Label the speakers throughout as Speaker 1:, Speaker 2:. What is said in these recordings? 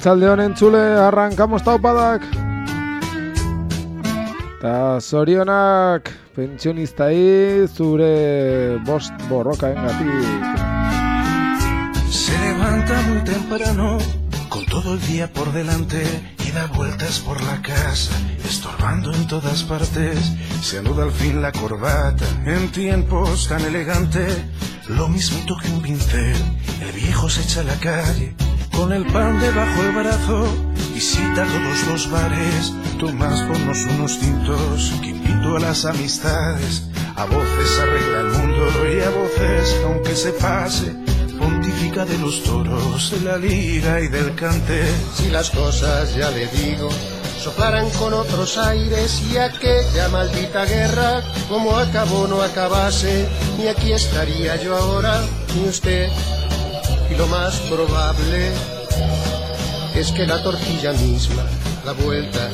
Speaker 1: Arratsaldeon entzule, arrankamos taupadak. Ta zorionak pentsionistai zure bost borrokaengatik.
Speaker 2: Se levanta muy temprano, con todo el día por delante, y da vueltas por la casa, estorbando en todas partes. Se anuda al fin la corbata, en tiempos tan elegante, lo mismito que un pincel. El viejo se echa a la calle, con el pan debajo el brazo, visita todos los bares, tomas ponnos unos tintos, que invito a las amistades. A voces arregla el mundo y a voces, aunque se pase, pontifica de los toros, de la liga y del cante.
Speaker 3: Si las cosas, ya le digo, soplaran con otros aires y aquella maldita guerra, como acabó no acabase, ni aquí estaría yo ahora, ni usted. Lo más probable es que la tortilla misma, la vuelta,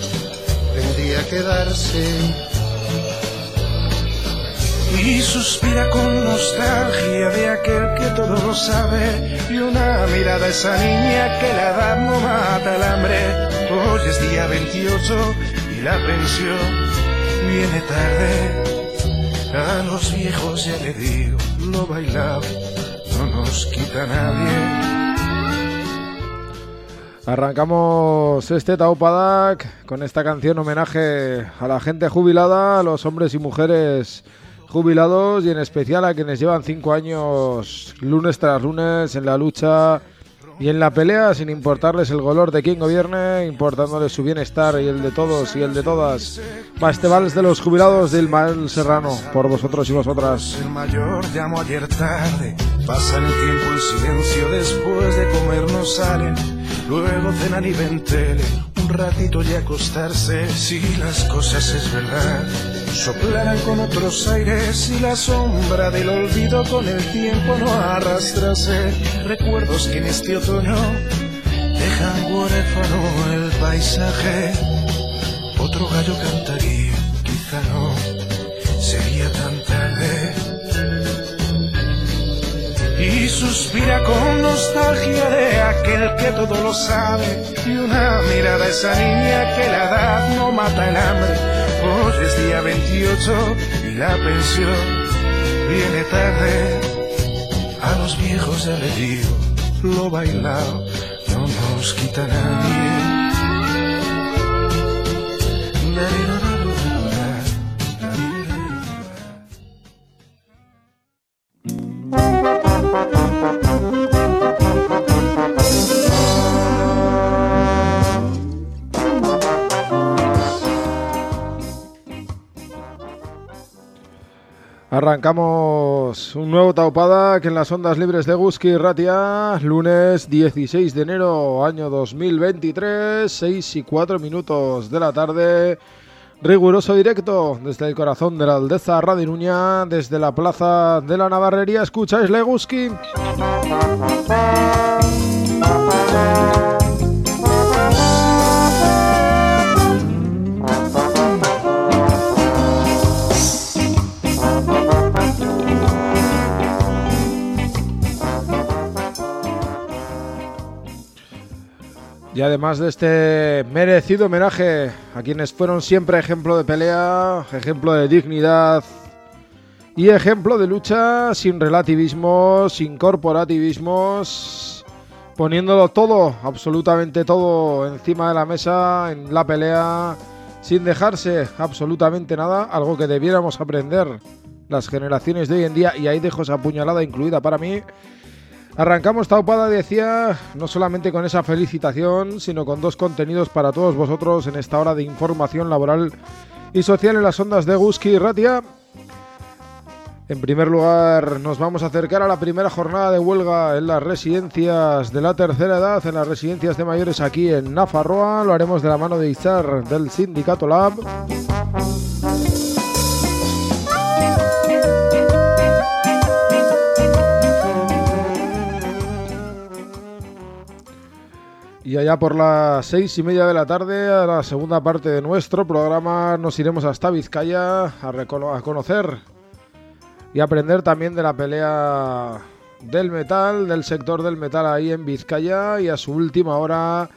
Speaker 3: tendría que darse.
Speaker 2: Y suspira con nostalgia de aquel que todo lo sabe y una mirada a esa niña que la edad no mata el hambre. Hoy es día 28 y la pensión viene tarde. A los viejos ya le digo, lo bailado no nos quita nadie.
Speaker 1: Arrancamos este Taupadak con esta canción homenaje a la gente jubilada, a los hombres y mujeres jubilados y en especial a quienes llevan cinco años lunes tras lunes en la lucha y en la pelea sin importarles el color de quien gobierne, importándoles su bienestar y el de todos y el de todas. Va este vals de los jubilados de Ilmael Serrano, por vosotros y vosotras.
Speaker 2: El mayor llamó ayer tarde, pasan el tiempo en silencio después de comer no salen, luego cenan y ven tele, un ratito y acostarse, si las cosas es verdad, soplaran con otros aires y la sombra del olvido con el tiempo no arrastrase, recuerdos que en este otoño dejan huérfano el paisaje, otro gallo cantaría, quizá no, sería tan tarde. Y suspira con nostalgia de aquel que todo lo sabe y una mirada esa niña que la edad no mata el hambre. Hoy es día 28 y la pensión viene tarde. A los viejos ya le digo, lo bailado no nos quita nadie.
Speaker 1: Arrancamos un nuevo Taupada que en las ondas libres de Guski Ratia, lunes 16 de enero, año 2023, 6 y 4 minutos de la tarde. Riguroso directo desde el corazón de la Aldeza Radinuña, desde la plaza de la Navarrería. ¿Escucháis Leguski? Y además de este merecido homenaje a quienes fueron siempre ejemplo de pelea, ejemplo de dignidad y ejemplo de lucha sin relativismos, sin corporativismos, poniéndolo todo, absolutamente todo encima de la mesa en la pelea, sin dejarse absolutamente nada, algo que debiéramos aprender las generaciones de hoy en día, y ahí dejo esa puñalada incluida para mí. Arrancamos Taupada, decía, no solamente con esa felicitación, sino con dos contenidos para todos vosotros en esta hora de información laboral y social en las ondas de Guski y Ratia. En primer lugar, nos vamos a acercar a la primera jornada de huelga en las residencias de la tercera edad, en las residencias de mayores aquí en Nafarroa. Lo haremos de la mano de Izar del Sindicato Lab. Y allá por las seis y media de la tarde, a la segunda parte de nuestro programa, nos iremos hasta Vizcaya a, a conocer y aprender también de la pelea del metal, del sector del metal ahí en Vizcaya y a su última hora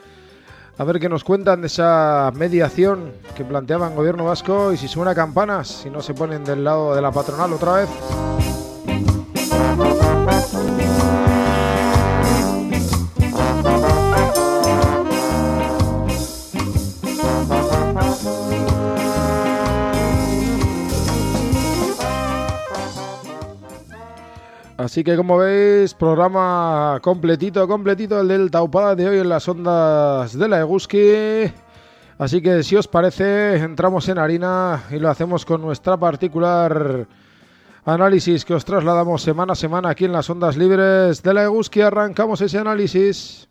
Speaker 1: a ver qué nos cuentan de esa mediación que planteaban gobierno vasco y si suena campanas, si no se ponen del lado de la patronal otra vez. Así que como veis, programa completito, completito el del Taupada de hoy en las ondas de la Eguski. Así que si os parece, entramos en harina y lo hacemos con nuestra particular análisis que os trasladamos semana a semana aquí en las ondas libres de la Eguski. Arrancamos ese análisis.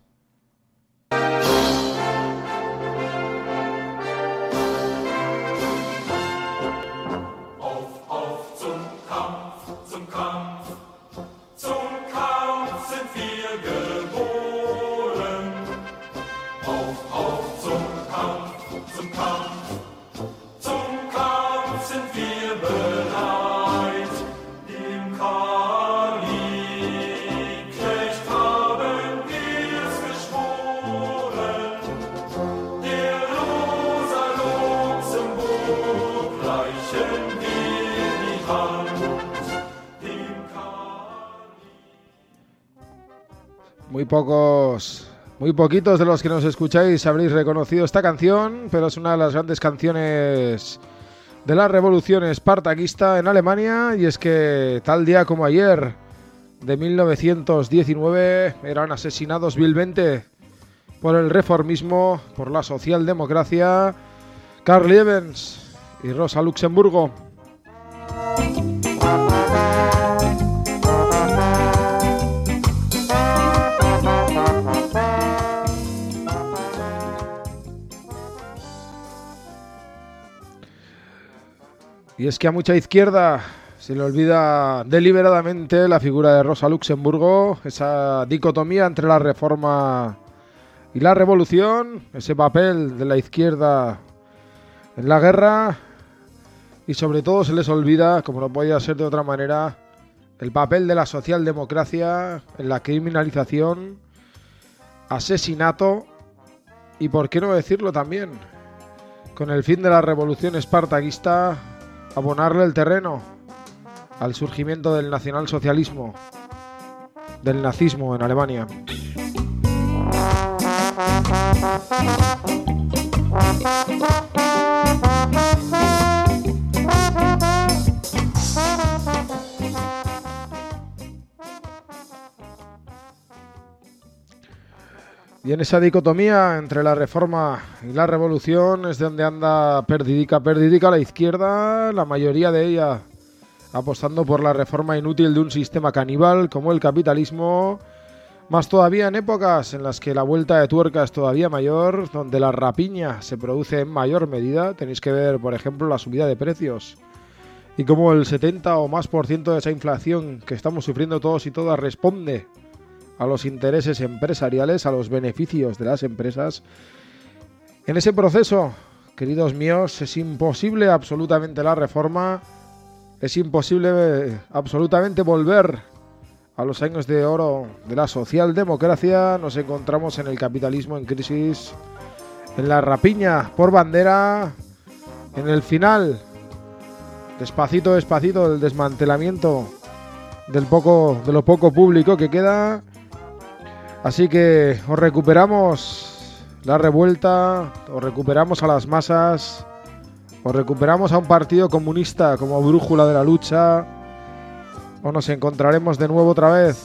Speaker 1: Pocos, muy poquitos de los que nos escucháis habréis reconocido esta canción, pero es una de las grandes canciones de la revolución espartaquista en Alemania y es que tal día como ayer de 1919 eran asesinados vilmente por el reformismo, por la socialdemocracia, Karl Evans y Rosa Luxemburgo. Y es que a mucha izquierda se le olvida deliberadamente la figura de Rosa Luxemburgo, esa dicotomía entre la reforma y la revolución, ese papel de la izquierda en la guerra y sobre todo se les olvida, como no podía ser de otra manera, el papel de la socialdemocracia en la criminalización, asesinato y, por qué no decirlo también, con el fin de la revolución espartaquista, abonarle el terreno al surgimiento del nacionalsocialismo, del nazismo en Alemania. Y en esa dicotomía entre la reforma y la revolución es donde anda perdidica, perdidica la izquierda, la mayoría de ella apostando por la reforma inútil de un sistema caníbal como el capitalismo, más todavía en épocas en las que la vuelta de tuerca es todavía mayor, donde la rapiña se produce en mayor medida, tenéis que ver, por ejemplo, la subida de precios y cómo el 70 o más por ciento de esa inflación que estamos sufriendo todos y todas responde a los intereses empresariales, a los beneficios de las empresas. En ese proceso, queridos míos, es imposible absolutamente la reforma, es imposible eh, absolutamente volver a los años de oro de la socialdemocracia. Nos encontramos en el capitalismo en crisis, en la rapiña por bandera, en el final, despacito, despacito, del desmantelamiento del poco, de lo poco público que queda Así que os recuperamos la revuelta, os recuperamos a las masas, os recuperamos a un partido comunista como brújula de la lucha, o nos encontraremos de nuevo otra vez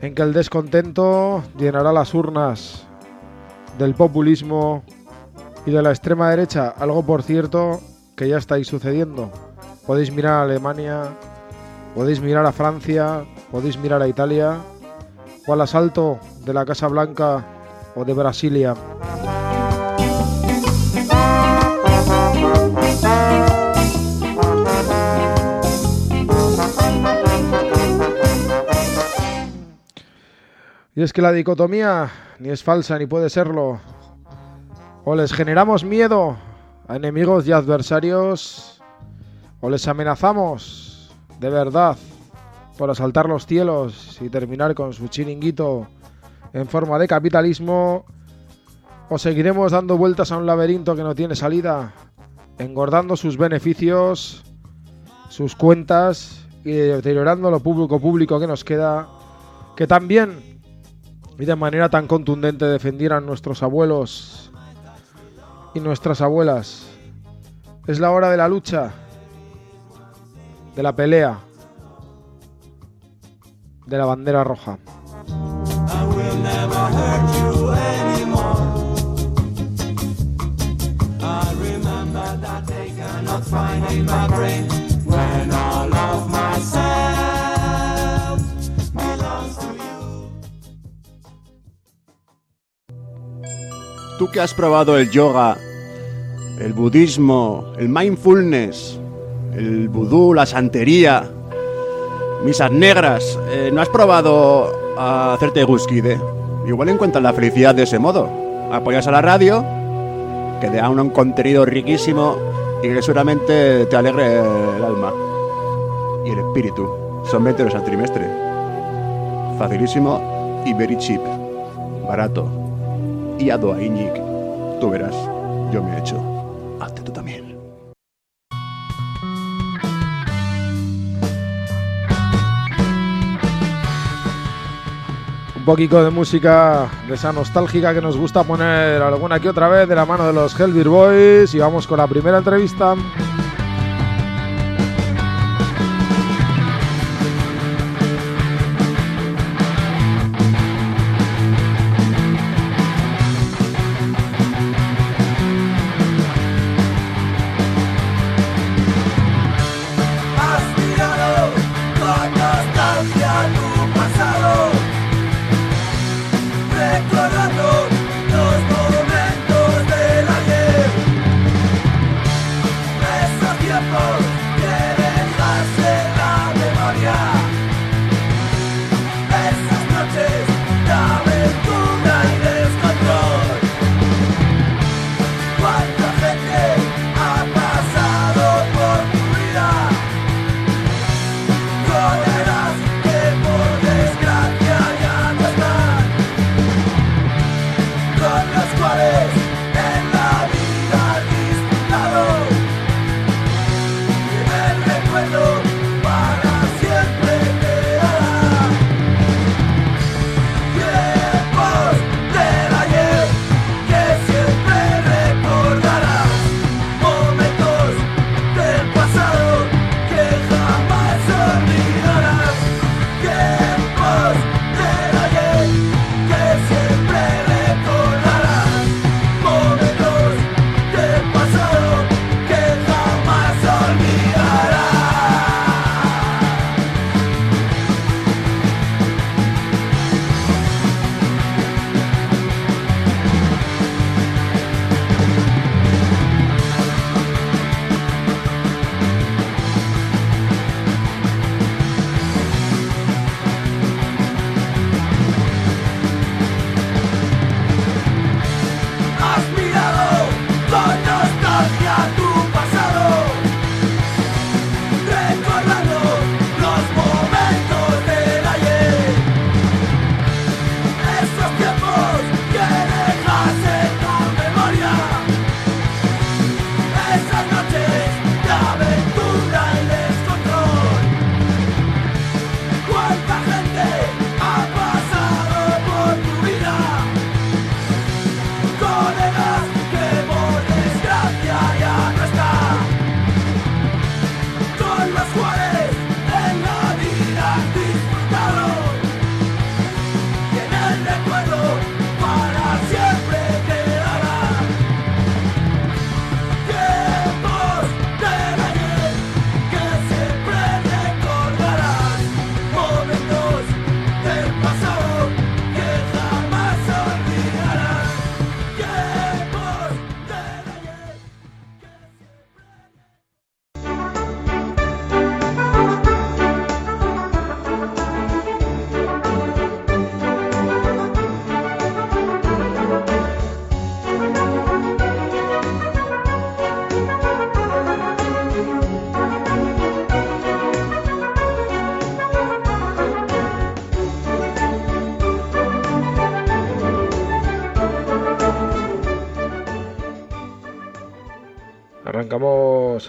Speaker 1: en que el descontento llenará las urnas del populismo y de la extrema derecha, algo por cierto que ya estáis sucediendo. Podéis mirar a Alemania, podéis mirar a Francia, podéis mirar a Italia o al asalto de la Casa Blanca o de Brasilia. Y es que la dicotomía ni es falsa ni puede serlo. O les generamos miedo a enemigos y adversarios, o les amenazamos de verdad por asaltar los cielos y terminar con su chiringuito en forma de capitalismo, o seguiremos dando vueltas a un laberinto que no tiene salida, engordando sus beneficios, sus cuentas y deteriorando lo público público que nos queda, que también y de manera tan contundente defendieran nuestros abuelos y nuestras abuelas. Es la hora de la lucha, de la pelea, de la bandera roja.
Speaker 4: Tú que has probado el yoga, el budismo, el mindfulness, el vudú, la santería, misas negras, eh, ¿no has probado a hacerte guskide? Igual encuentras la felicidad de ese modo. Apoyas a la radio, que te da un contenido riquísimo y que seguramente te alegre el alma y el espíritu. Son 20 euros al trimestre. Facilísimo y very cheap. Barato. Y a doa. Tú verás, yo me he hecho.
Speaker 1: Un poquito de música de esa nostálgica que nos gusta poner alguna que otra vez de la mano de los Hellbeer Boys y vamos con la primera entrevista.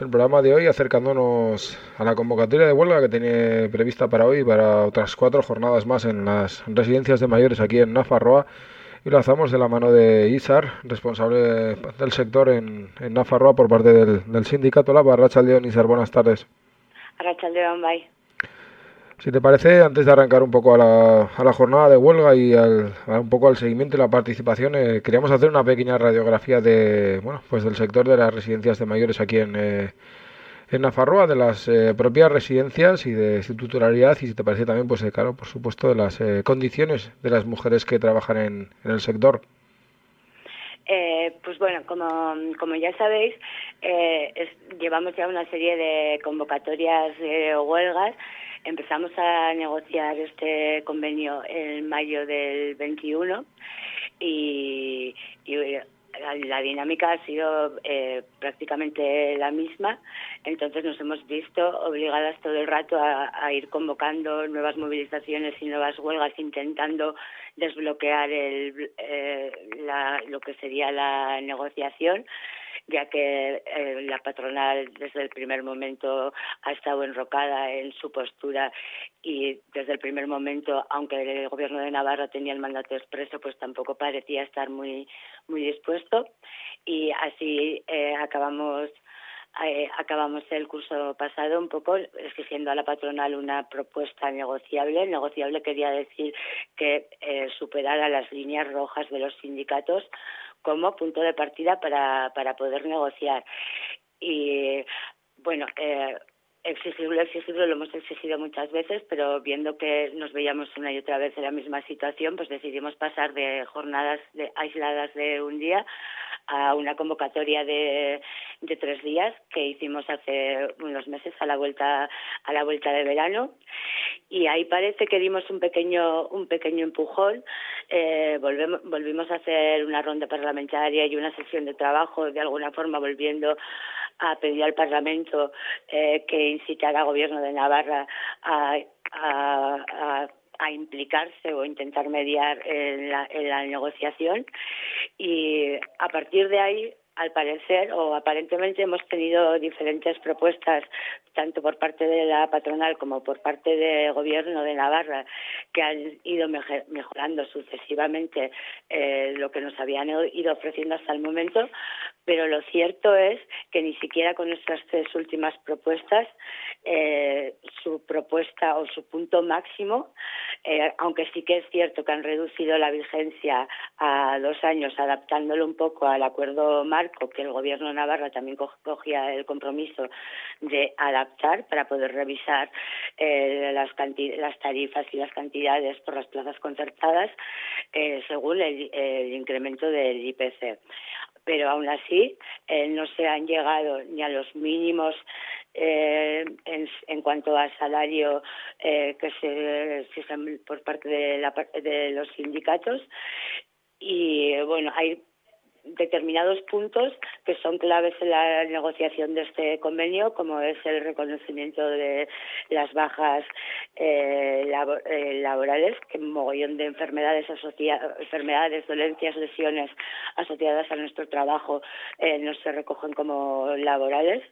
Speaker 1: El programa de hoy acercándonos a la convocatoria de huelga que tiene prevista para hoy para otras cuatro jornadas más en las residencias de mayores aquí en Nafarroa y lo hacemos de la mano de Isar, responsable del sector en, Nafarroa por parte del, sindicato Lava. Arrachaldeón, Isar, buenas tardes.
Speaker 5: Arrachaldeón, bye.
Speaker 1: Si te parece, antes de arrancar un poco a la, a la jornada de huelga y al, un poco al seguimiento y la participación, eh, queríamos hacer una pequeña radiografía de, bueno, pues del sector de las residencias de mayores aquí en, eh, en Nafarroa, de las eh, propias residencias y de su titularidad y si te parece también, pues eh, claro, por supuesto, de las eh, condiciones de las mujeres que trabajan en, el sector.
Speaker 5: Eh, pues bueno, como, como ya sabéis, eh, llevamos ya una serie de convocatorias de huelgas Empezamos a negociar este convenio en mayo del 21 y, la, la, dinámica ha sido eh, prácticamente la misma, entonces nos hemos visto obligadas todo el rato a, a, ir convocando nuevas movilizaciones y nuevas huelgas, intentando desbloquear el, eh, la, lo que sería la negociación ya que eh, la patronal desde el primer momento ha estado enrocada en su postura y desde el primer momento, aunque el gobierno de Navarra tenía el mandato expreso, pues tampoco parecía estar muy muy dispuesto y así eh, acabamos eh, acabamos el curso pasado un poco exigiendo a la patronal una propuesta negociable. Negociable quería decir que eh, superara las líneas rojas de los sindicatos como punto de partida para, para poder negociar. Y bueno, eh, exigirlo, exigirlo, lo hemos exigido muchas veces, pero viendo que nos veíamos una y otra vez en la misma situación, pues decidimos pasar de jornadas de, aisladas de un día a una convocatoria de, de tres días que hicimos hace unos meses a la vuelta a la vuelta de verano. Y ahí parece que dimos un pequeño un pequeño empujón. Eh, volvemos, volvimos a hacer una ronda parlamentaria y una sesión de trabajo de alguna forma volviendo a pedir al Parlamento eh, que incitara al Gobierno de Navarra a, a implicarse o intentar mediar en la, en la negociación. Y a partir de ahí al parecer o aparentemente hemos tenido diferentes propuestas tanto por parte de la patronal como por parte del gobierno de Navarra que han ido mejorando sucesivamente eh, lo que nos habían ido ofreciendo hasta el momento pero lo cierto es que ni siquiera con nuestras tres últimas propuestas eh, su propuesta o su punto máximo, eh, aunque sí que es cierto que han reducido la vigencia a dos años, adaptándolo un poco al acuerdo marco que el Gobierno de Navarra también cogía el compromiso de adaptar para poder revisar eh, las, las tarifas y las cantidades por las plazas concertadas eh, según el, el incremento del IPC pero aún así eh, no se han llegado ni a los mínimos eh, en, en cuanto a salario eh, que se por parte de, la, de los sindicatos. Y bueno hay determinados puntos que son claves en la negociación de este convenio, como es el reconocimiento de las bajas eh, labor, eh, laborales, que un mogollón de enfermedades asociadas, enfermedades, dolencias, lesiones asociadas a nuestro trabajo eh, no se recogen como laborales,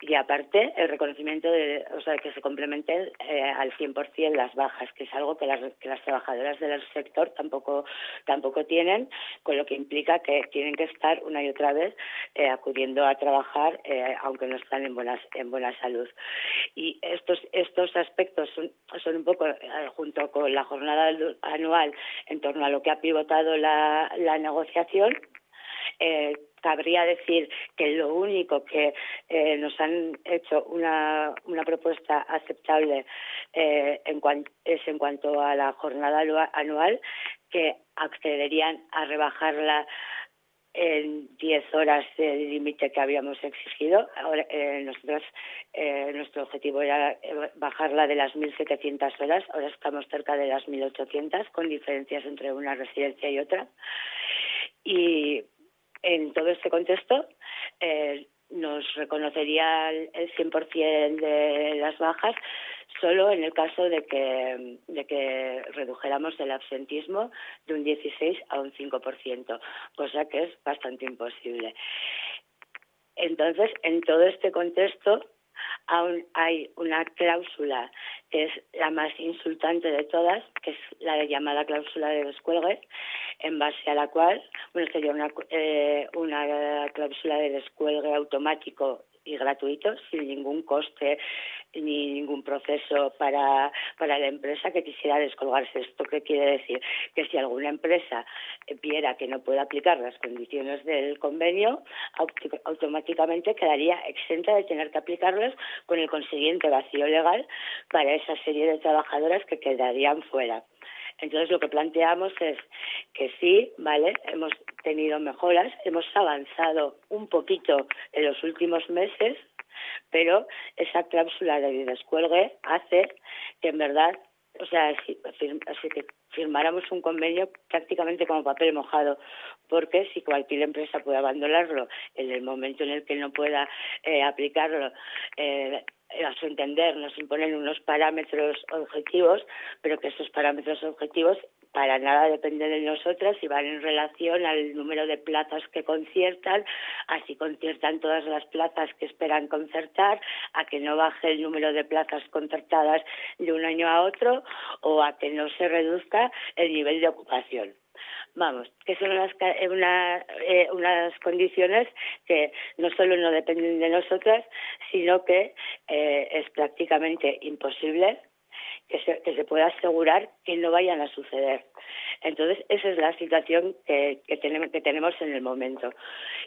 Speaker 5: y aparte el reconocimiento de, o sea, que se complementen eh, al 100% las bajas, que es algo que las, que las trabajadoras del sector tampoco tampoco tienen, con lo que implica que tienen tienen que estar una y otra vez eh, acudiendo a trabajar eh, aunque no están en buenas en buena salud. Y estos estos aspectos son, son un poco eh, junto con la jornada anual en torno a lo que ha pivotado la, negociación eh, cabría decir que lo único que eh, nos han hecho una, una propuesta aceptable eh, en es en cuanto a la jornada anual, que accederían a rebajarla en 10 horas el límite que habíamos exigido. Ahora, eh, nosotros, eh, nuestro objetivo era eh, bajarla de las 1.700 horas, ahora estamos cerca de las 1.800, con diferencias entre una residencia y otra. Y en todo este contexto, eh, nos reconocería el 100% de las bajas solo en el caso de que, de que redujéramos el absentismo de un 16 a un 5%, cosa que es bastante imposible. Entonces, en todo este contexto, aún hay una cláusula que es la más insultante de todas, que es la llamada cláusula de descuelgue, en base a la cual, bueno, sería una, eh, una cláusula de descuelgue automático y gratuito, sin ningún coste ni ningún proceso para, para la empresa que quisiera descolgarse. ¿Esto qué quiere decir? Que si alguna empresa viera que no puede aplicar las condiciones del convenio, automáticamente quedaría exenta de tener que aplicarlas con el consiguiente vacío legal para esa serie de trabajadoras que quedarían fuera. Entonces lo que planteamos es que sí, ¿vale? Hemos tenido mejoras, hemos avanzado un poquito en los últimos meses, pero esa cláusula de descuelgue hace que en verdad, o sea, así que firmáramos un convenio prácticamente como papel mojado, porque si cualquier empresa puede abandonarlo en el momento en el que no pueda eh, aplicarlo, eh, a su entender nos imponen unos parámetros objetivos, pero que esos parámetros objetivos para nada dependen de nosotras y van en relación al número de plazas que conciertan, así conciertan todas las plazas que esperan concertar, a que no baje el número de plazas concertadas de un año a otro o a que no se reduzca el nivel de ocupación. Vamos, que son unas, eh, una, eh, unas condiciones que no solo no dependen de nosotras, sino que eh, es prácticamente imposible que se, que se pueda asegurar que no vayan a suceder. Entonces, esa es la situación que, que, tenemos, que tenemos en el momento.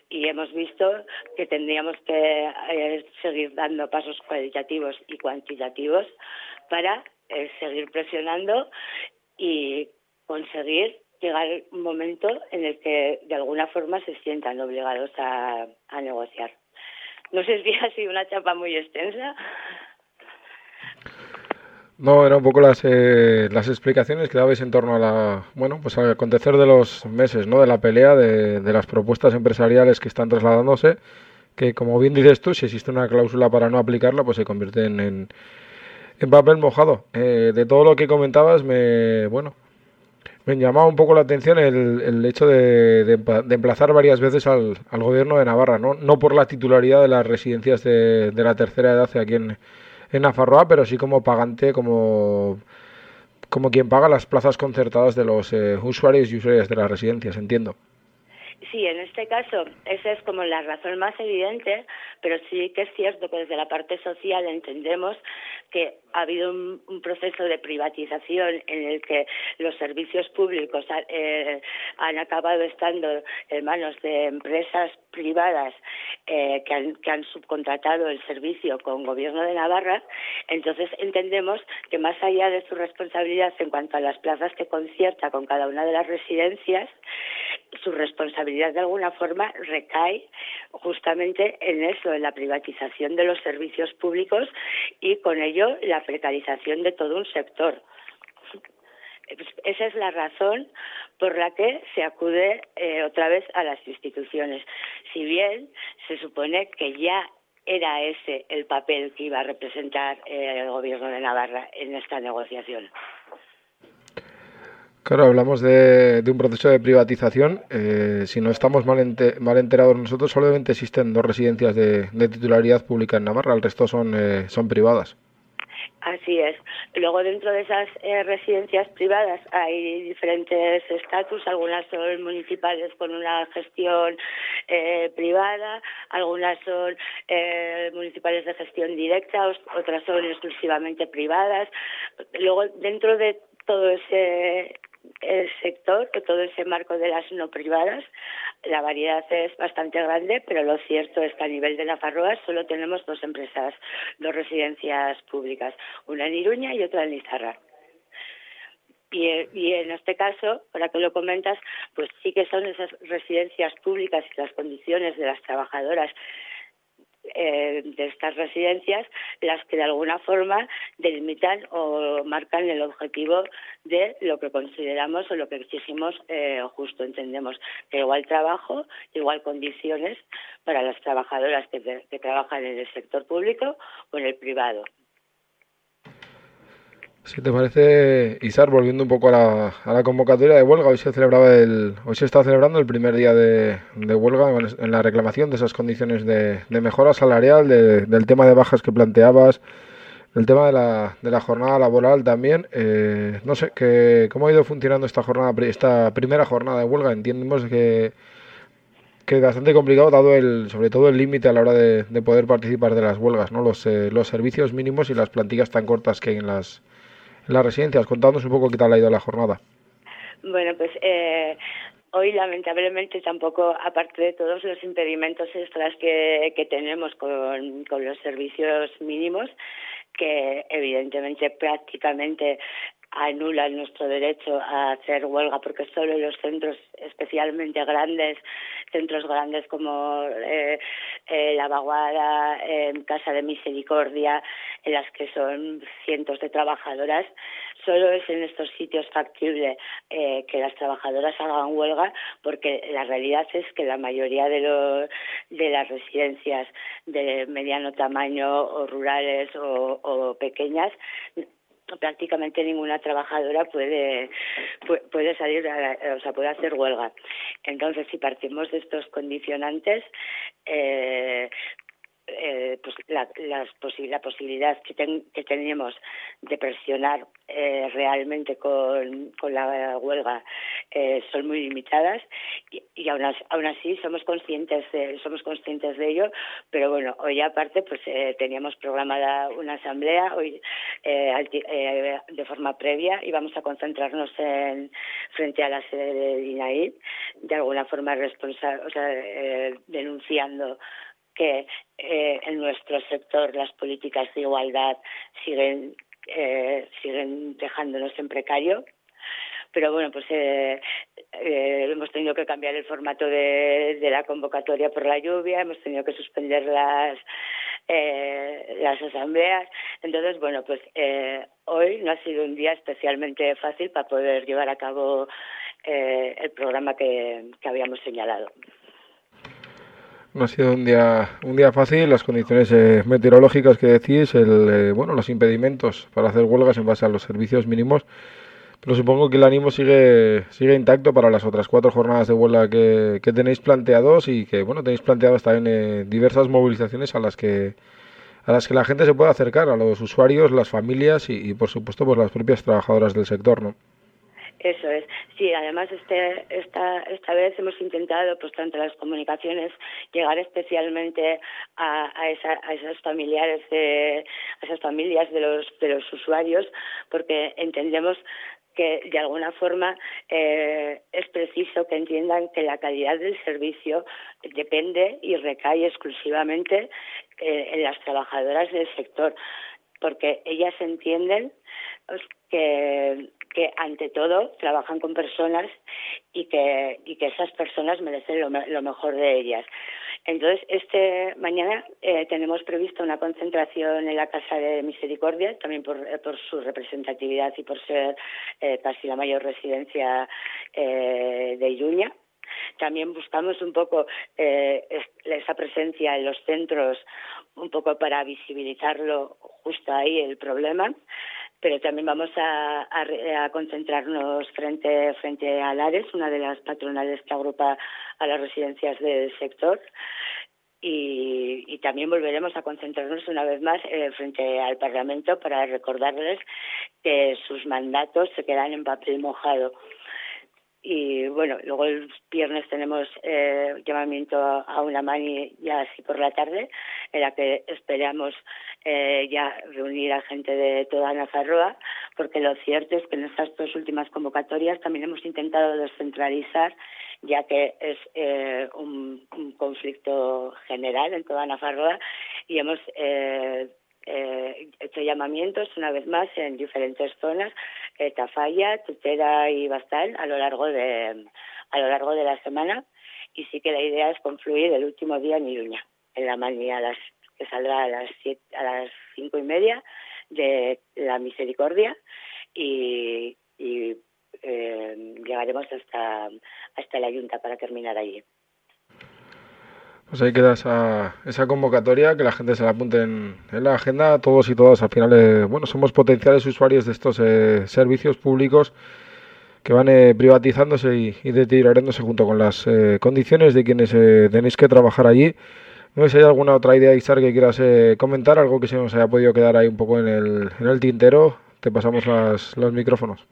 Speaker 5: Y hemos visto que tendríamos que eh, seguir dando pasos cualitativos y cuantitativos para eh, seguir presionando y conseguir llegar un momento en el que de alguna forma se sientan obligados a, a negociar. No sé si ha sido una chapa muy extensa.
Speaker 1: No, eran un poco las, eh, las explicaciones que dabais en torno a la, bueno, pues al acontecer de los meses, ¿no? De la pelea, de, de las propuestas empresariales que están trasladándose, que como bien dices tú, si existe una cláusula para no aplicarla, pues se convierte en, en, papel mojado. Eh, de todo lo que comentabas, me, bueno, me llamaba un poco la atención el, el hecho de, de, de, emplazar varias veces al, al, gobierno de Navarra, ¿no? No por la titularidad de las residencias de, de la tercera edad aquí en en Nafarroa, pero sí como pagante, como, como quien paga las plazas concertadas de los eh, usuarios y usuarias de las residencias, entiendo.
Speaker 5: Sí, en este caso, esa es como la razón más evidente, pero sí que es cierto que desde la parte social entendemos que ha habido un, proceso de privatización en el que los servicios públicos eh, han acabado estando en manos de empresas privadas eh, que, han, que han subcontratado el servicio con gobierno de Navarra, entonces entendemos que más allá de su responsabilidad en cuanto a las plazas que concierta con cada una de las residencias, su responsabilidad de alguna forma recae justamente en eso, en la privatización de los servicios públicos y con ello la precarización de todo un sector. Esa es la razón por la que se acude eh, otra vez a las instituciones. Si bien se supone que ya era ese el papel que iba a representar eh, el gobierno de Navarra en esta negociación.
Speaker 1: Claro, hablamos de, de un proceso de privatización. Eh, si no estamos mal, ente, mal, enterados nosotros, solamente existen dos residencias de, de titularidad pública en Navarra, el resto son, eh, son privadas.
Speaker 5: Así es. Luego dentro de esas eh, residencias privadas hay diferentes estatus, algunas son municipales con una gestión eh, privada, algunas son eh, municipales de gestión directa, otras son exclusivamente privadas. Luego dentro de todo ese el sector, que todo ese marco de las no privadas, la variedad es bastante grande, pero lo cierto es que a nivel de Nafarroa solo tenemos dos empresas, dos residencias públicas, una en Iruña y otra en Lizarra. Y, en este caso, ahora que lo comentas, pues sí que son esas residencias públicas y las condiciones de las trabajadoras eh, de estas residencias las que de alguna forma delimitan o marcan el objetivo de lo que consideramos o lo que exigimos eh, justo. Entendemos que igual trabajo, igual condiciones para las trabajadoras que, que trabajan en el sector público o en el privado.
Speaker 1: Si te parece, Isar, volviendo un poco a la, a la, convocatoria de huelga, hoy se celebraba el, hoy se está celebrando el primer día de, de huelga en la reclamación de esas condiciones de, de mejora salarial, de, del tema de bajas que planteabas, del tema de la, de la jornada laboral también. Eh, no sé, que, ¿cómo ha ido funcionando esta jornada, esta primera jornada de huelga? Entendemos que que es bastante complicado dado el sobre todo el límite a la hora de, de, poder participar de las huelgas, ¿no? Los, eh, los servicios mínimos y las plantillas tan cortas que hay en las las residencias. Contándonos un poco qué tal ha ido la jornada.
Speaker 5: Bueno, pues eh, hoy lamentablemente tampoco, aparte de todos los impedimentos extras que, que tenemos con, con los servicios mínimos, que evidentemente prácticamente anulan nuestro derecho a hacer huelga porque solo los centros especialmente grandes, centros grandes como eh, eh, La Vaguada, eh, Casa de Misericordia, en las que son cientos de trabajadoras, solo es en estos sitios factible eh, que las trabajadoras hagan huelga porque la realidad es que la mayoría de, los, de las residencias de mediano tamaño o rurales o, pequeñas prácticamente ninguna trabajadora puede puede salir o sea puede hacer huelga. Entonces si partimos de estos condicionantes eh, eh, pues la, las posi la posibilidad que, ten, que tenemos de presionar eh, realmente con, con la huelga eh, son muy limitadas y, y aún, as, aún así somos conscientes de, somos conscientes de ello pero bueno hoy aparte pues eh, teníamos programada una asamblea hoy eh, eh, de forma previa y vamos a concentrarnos en frente a la sede de INAI de alguna forma responsable denunciando que eh, en nuestro sector las políticas de igualdad siguen eh, siguen dejándonos en precario. Pero bueno pues eh, eh, hemos tenido que cambiar el formato de, la convocatoria por la lluvia hemos tenido que suspender las eh, las asambleas. Entonces bueno pues eh, hoy no ha sido un día especialmente fácil para poder llevar a cabo eh, el programa que habíamos señalado
Speaker 1: no ha sido un día un día fácil las condiciones eh, meteorológicas que decís el eh, bueno los impedimentos para hacer huelgas en base a los servicios mínimos pero supongo que el ánimo sigue sigue intacto para las otras cuatro jornadas de huelga que, que tenéis planteados y que bueno tenéis planteadas también eh, diversas movilizaciones a las que a las que la gente se pueda acercar a los usuarios las familias y, y por supuesto pues las propias trabajadoras del sector no
Speaker 5: eso es. Sí, además este, esta, esta vez hemos intentado, pues tanto las comunicaciones, llegar especialmente a, a, esa, a esas familiares de, a esas familias de los, de los usuarios, porque entendemos que de alguna forma eh, es preciso que entiendan que la calidad del servicio depende y recae exclusivamente eh, en las trabajadoras del sector, porque ellas entienden que ante todo trabajan con personas y que, y que esas personas merecen lo, mejor de ellas. Entonces, este mañana eh, tenemos previsto una concentración en la Casa de Misericordia, también por, eh, por su representatividad y por ser eh, casi la mayor residencia eh, de Iruña. También buscamos un poco eh, esa presencia en los centros, un poco para visibilizarlo justo ahí el problema pero también vamos a, a, a, concentrarnos frente, frente a Lares, una de las patronales que agrupa a las residencias del sector. Y, y también volveremos a concentrarnos una vez más eh, frente al Parlamento para recordarles que sus mandatos se quedan en papel mojado y bueno, luego el viernes tenemos eh, llamamiento a una mani ya así por la tarde, en la que esperamos eh, ya reunir a gente de toda Nafarroa, porque lo cierto es que en estas dos últimas convocatorias también hemos intentado descentralizar, ya que es eh, un, conflicto general en toda Nafarroa, y hemos eh, eh, hecho llamamientos una vez más en diferentes zonas, eh, Tafalla, Tutera y Bastal a lo largo de a lo largo de la semana y sí que la idea es confluir el último día en Iruña, en la mañana a las que saldrá a las siete, a las cinco y media de la Misericordia y, eh, llegaremos hasta hasta la Junta para terminar allí.
Speaker 1: Pues ahí queda esa, esa convocatoria, que la gente se la apunte en, la agenda, todos y todas. Al final, eh, bueno, somos potenciales usuarios de estos eh, servicios públicos que van eh, privatizándose y, y deteriorándose junto con las condiciones de quienes tenéis que trabajar allí. No sé si hay alguna otra idea, Isar, que quieras comentar, algo que se nos haya podido quedar ahí un poco en el, en el tintero. Te pasamos las, los micrófonos.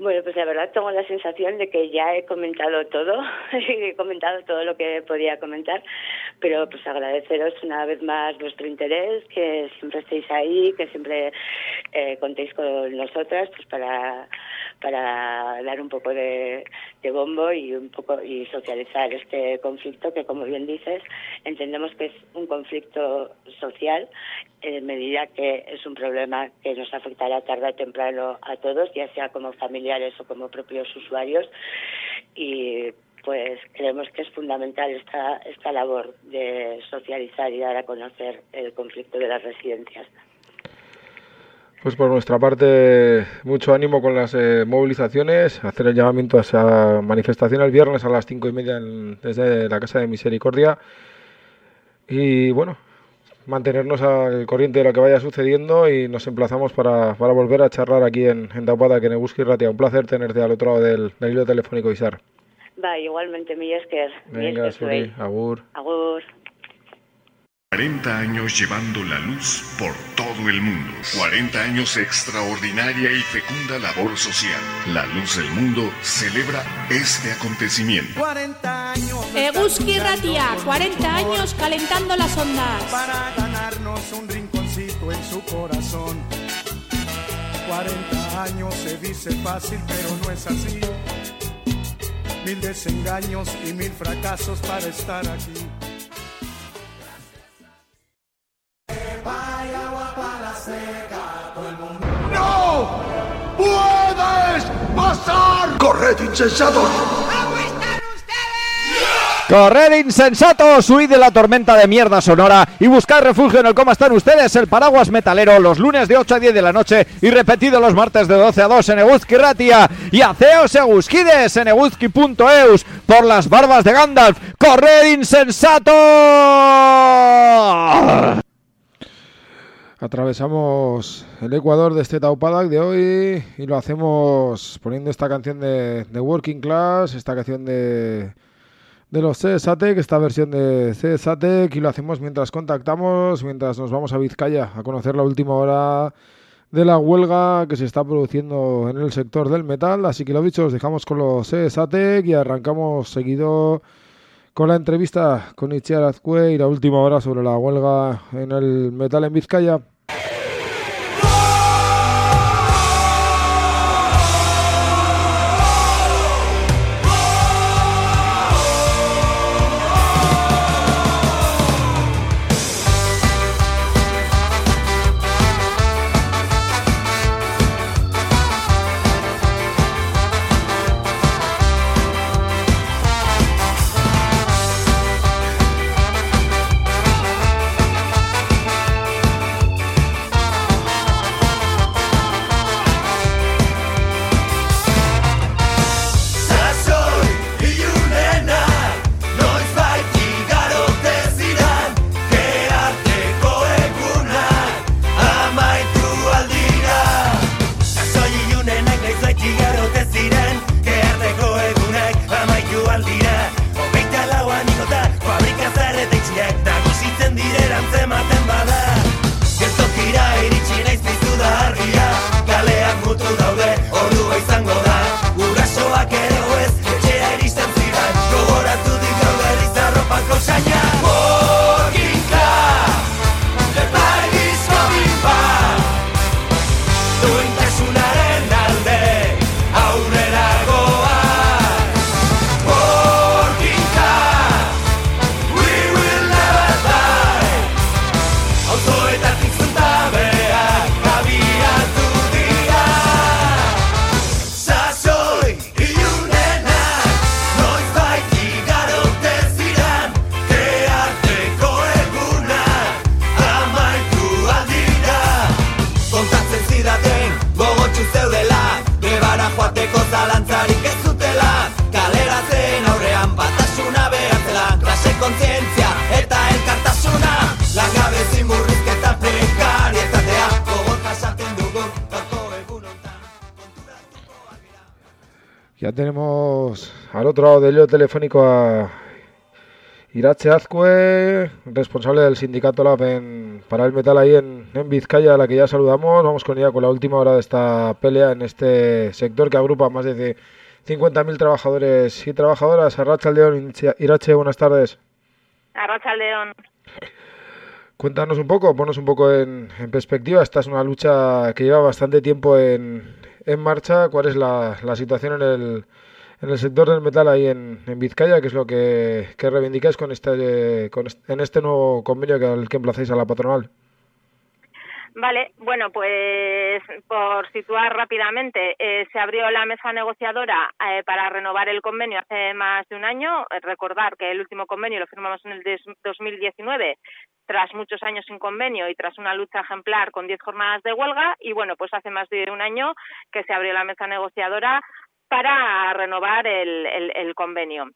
Speaker 5: Bueno, pues la verdad tengo la sensación de que ya he comentado todo, he comentado todo lo que podía comentar, pero pues agradeceros una vez más vuestro interés, que siempre estéis ahí, que siempre eh, contéis con nosotras pues para, para dar un poco de, bombo y un poco y socializar este conflicto que como bien dices entendemos que es un conflicto social en medida que es un problema que nos afectará tarde o temprano a todos, ya sea como familiares o como propios usuarios. Y pues creemos que es fundamental esta, esta labor de socializar y dar a conocer el conflicto de las residencias.
Speaker 1: Pues por nuestra parte, mucho ánimo con las eh, movilizaciones, hacer el llamamiento a esa manifestación el viernes a las cinco y media desde la Casa de Misericordia. Y bueno, mantenernos al corriente de lo que vaya sucediendo y nos emplazamos para, para volver a charlar aquí en, en Taupada, que en y Ratia. Un placer tenerte al otro lado del, del hilo telefónico, Isar.
Speaker 5: Va, igualmente, mi Esker.
Speaker 1: Venga, Suri, agur.
Speaker 5: Agur.
Speaker 6: 40 años llevando la luz por todo el mundo. 40 años extraordinaria y fecunda labor social. La luz del mundo celebra este acontecimiento.
Speaker 7: 40 años. Eguski Ratia, 40 años calentando las ondas.
Speaker 8: Para ganarnos un rinconcito en su corazón. 40 años se dice fácil, pero no es así. Mil desengaños y mil fracasos para estar aquí.
Speaker 9: ¡Corred, insensatos!
Speaker 10: Corred insensatos, huid de la tormenta de mierda sonora y buscar refugio en el cómo están ustedes, el paraguas metalero, los lunes de 8 a 10 de la noche y repetido los martes de 12 a 2 en Eguzki Ratia y aceos eguzquides en eguzki.eus por las barbas de Gandalf. Corred insensatos.
Speaker 1: Atravesamos el Ecuador de este Taupadak de hoy y lo hacemos poniendo esta canción de, Working Class, esta canción de, de los CSATEC, esta versión de CSATEC y lo hacemos mientras contactamos, mientras nos vamos a Vizcaya a conocer la última hora de la huelga que se está produciendo en el sector del metal. Así que lo dicho, os dejamos con los CSATEC y arrancamos seguido con la entrevista con Itziar Azcue y la última hora sobre la huelga en el metal en Vizcaya. Telefónico a Irache Azcue, responsable del sindicato LAB en, para el metal ahí en, en, Vizcaya, a la que ya saludamos. Vamos con ella con la última hora de esta pelea en este sector que agrupa más de 50.000 trabajadores y trabajadoras. Arracha León, Irache, buenas tardes.
Speaker 11: Arracha León.
Speaker 1: Cuéntanos un poco, ponos un poco en, en, perspectiva. Esta es una lucha que lleva bastante tiempo en, en marcha. ¿Cuál es la, la situación en el, en el sector del metal ahí en, en Vizcaya? ¿Qué es lo que, que reivindicáis con este, con este, en este nuevo convenio que, al que emplazáis a la patronal?
Speaker 11: Vale, bueno, pues por situar rápidamente, eh, se abrió la mesa negociadora eh, para renovar el convenio hace más de un año. recordar que el último convenio lo firmamos en el 2019 tras muchos años sin convenio y tras una lucha ejemplar con 10 jornadas de huelga. Y bueno, pues hace más de un año que se abrió la mesa negociadora para renovar el, convenio.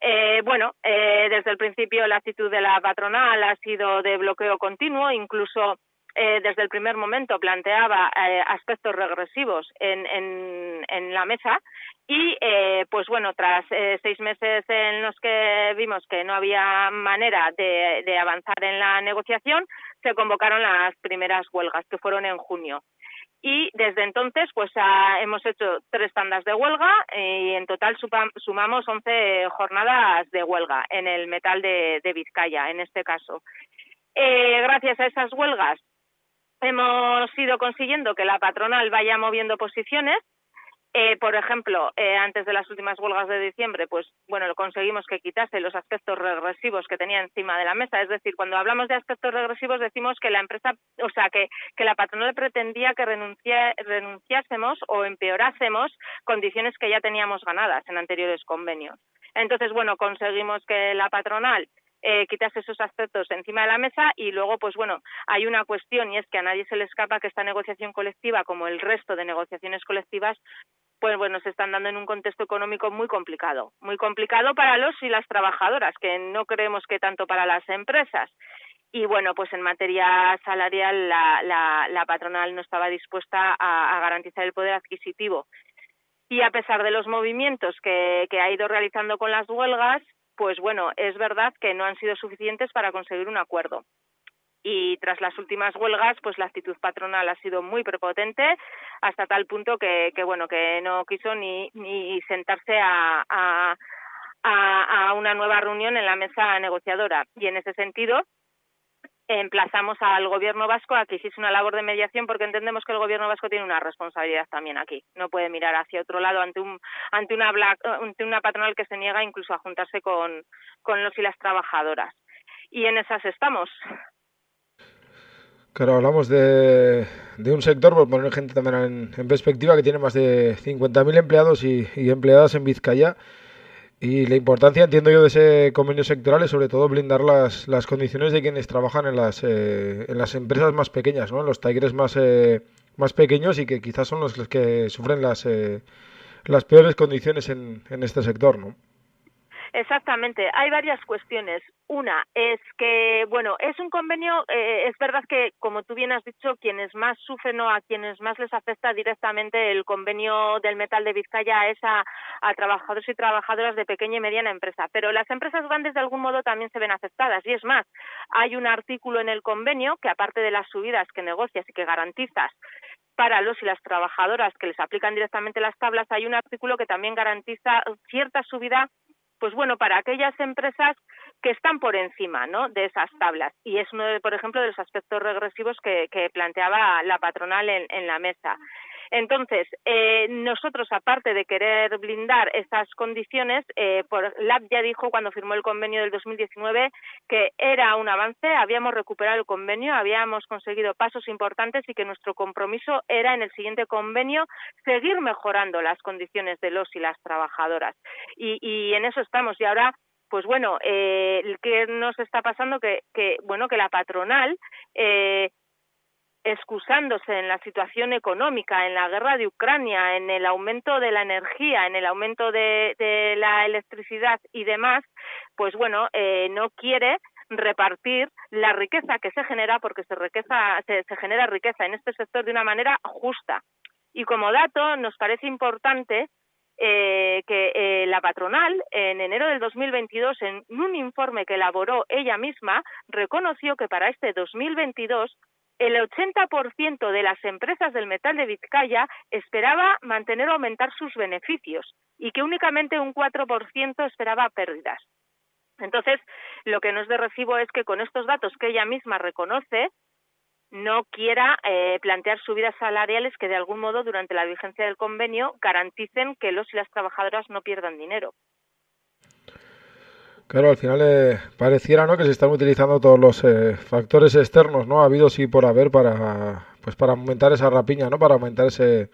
Speaker 11: Eh, bueno, eh, desde el principio la actitud de la patronal ha sido de bloqueo continuo, incluso eh, desde el primer momento planteaba eh, aspectos regresivos en, en, la mesa y eh, pues bueno tras eh, seis meses en los que vimos que no había manera de avanzar en la negociación se convocaron las primeras huelgas que fueron en junio y desde entonces pues ha, hemos hecho tres tandas de huelga y en total sumamos 11 jornadas de huelga en el metal de, de Vizcaya en este caso. Eh, gracias a esas huelgas hemos ido consiguiendo que la patronal vaya moviendo posiciones. Eh, por ejemplo, eh, antes de las últimas huelgas de diciembre, pues bueno, conseguimos que quitase los aspectos regresivos que tenía encima de la mesa. Es decir, cuando hablamos de aspectos regresivos decimos que la empresa, o sea, que, que la patronal pretendía que renunciásemos o empeorásemos condiciones que ya teníamos ganadas en anteriores convenios. Entonces, bueno, conseguimos que la patronal eh, quitas esos aspectos encima de la mesa y luego, pues bueno, hay una cuestión y es que a nadie se le escapa que esta negociación colectiva, como el resto de negociaciones colectivas, pues bueno, se están dando en un contexto económico muy complicado, muy complicado para los y las trabajadoras, que no creemos que tanto para las empresas. Y bueno, pues en materia salarial la, la, la patronal no estaba dispuesta a, garantizar el poder adquisitivo. Y a pesar de los movimientos que, que ha ido realizando con las huelgas, pues bueno, es verdad que no han sido suficientes para conseguir un acuerdo. Y tras las últimas huelgas, pues la actitud patronal ha sido muy prepotente hasta tal punto que, que bueno, que no quiso ni, ni sentarse a, a, a, a una nueva reunión en la mesa negociadora. Y en ese sentido, emplazamos al gobierno vasco a que hiciese una labor de mediación porque entendemos que el gobierno vasco tiene una responsabilidad también aquí. No puede mirar hacia otro lado ante un ante una ante una patronal que se niega incluso a juntarse con, con los y las trabajadoras. Y en esas estamos.
Speaker 1: Claro, hablamos de, de un sector, por poner gente también en, en perspectiva, que tiene más de 50.000 empleados y, y empleadas en Vizcaya y la importancia, entiendo yo, de ese convenio sectoral es sobre todo blindar las, las condiciones de quienes trabajan en las, eh, en las empresas más pequeñas, ¿no? en los tigres más, eh, más pequeños y que quizás son los que sufren las, eh, las peores condiciones en, en este sector. ¿no?
Speaker 11: Exactamente. Hay varias cuestiones. Una es que, bueno, es un convenio, eh, es verdad que, como tú bien has dicho, quienes más sufren o a quienes más les afecta directamente el convenio del metal de Vizcaya es a, a trabajadores y trabajadoras de pequeña y mediana empresa. Pero las empresas grandes de algún modo también se ven afectadas. Y es más, hay un artículo en el convenio que, aparte de las subidas que negocias y que garantizas para los y las trabajadoras que les aplican directamente las tablas, hay un artículo que también garantiza cierta subida pues bueno, para aquellas empresas que están por encima ¿no? de esas tablas. Y es uno, de, por ejemplo, de los aspectos regresivos que, planteaba la patronal en, en la mesa. Entonces, eh, nosotros, aparte de querer blindar estas condiciones, eh, por, LAB ya dijo cuando firmó el convenio del 2019 que era un avance, habíamos recuperado el convenio, habíamos conseguido pasos importantes y que nuestro compromiso era en el siguiente convenio seguir mejorando las condiciones de los y las trabajadoras. Y, y en eso estamos. Y ahora pues bueno, eh, ¿qué nos está pasando? Que, que bueno, que la patronal eh, excusándose en la situación económica, en la guerra de Ucrania, en el aumento de la energía, en el aumento de, de la electricidad y demás, pues bueno, eh, no quiere repartir la riqueza que se genera porque se, se genera riqueza en este sector de una manera justa. Y como dato, nos parece importante eh, que eh, la patronal, en enero del 2022, en un informe que elaboró ella misma, reconoció que para este 2022 el 80% de las empresas del metal de Vizcaya esperaba mantener o aumentar sus beneficios y que únicamente un 4% esperaba pérdidas. Entonces, lo que nos de recibo es que con estos datos que ella misma reconoce, no quiera eh, plantear subidas salariales que de algún modo durante la vigencia del convenio garanticen que los y las trabajadoras no pierdan dinero.
Speaker 1: Claro, al final eh, pareciera ¿no? que se están utilizando todos los eh, factores externos, ¿no? Ha habido sí por haber para pues para aumentar esa rapiña, ¿no? Para aumentar ese,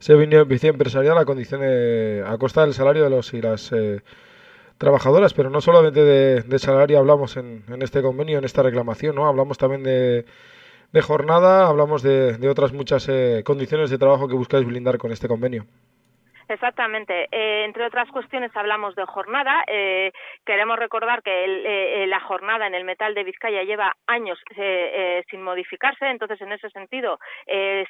Speaker 1: ese beneficio empresarial a condición de, a costa del salario de los y las eh, trabajadoras, pero no solamente de, salario hablamos en, en, este convenio, en esta reclamación, ¿no? Hablamos también de, de jornada, hablamos de, de otras muchas condiciones de trabajo que buscáis blindar con este convenio.
Speaker 11: Exactamente. Eh, entre otras cuestiones hablamos de jornada. Eh, queremos recordar que eh, la jornada en el metal de Vizcaya lleva años sin modificarse. Entonces, en ese sentido,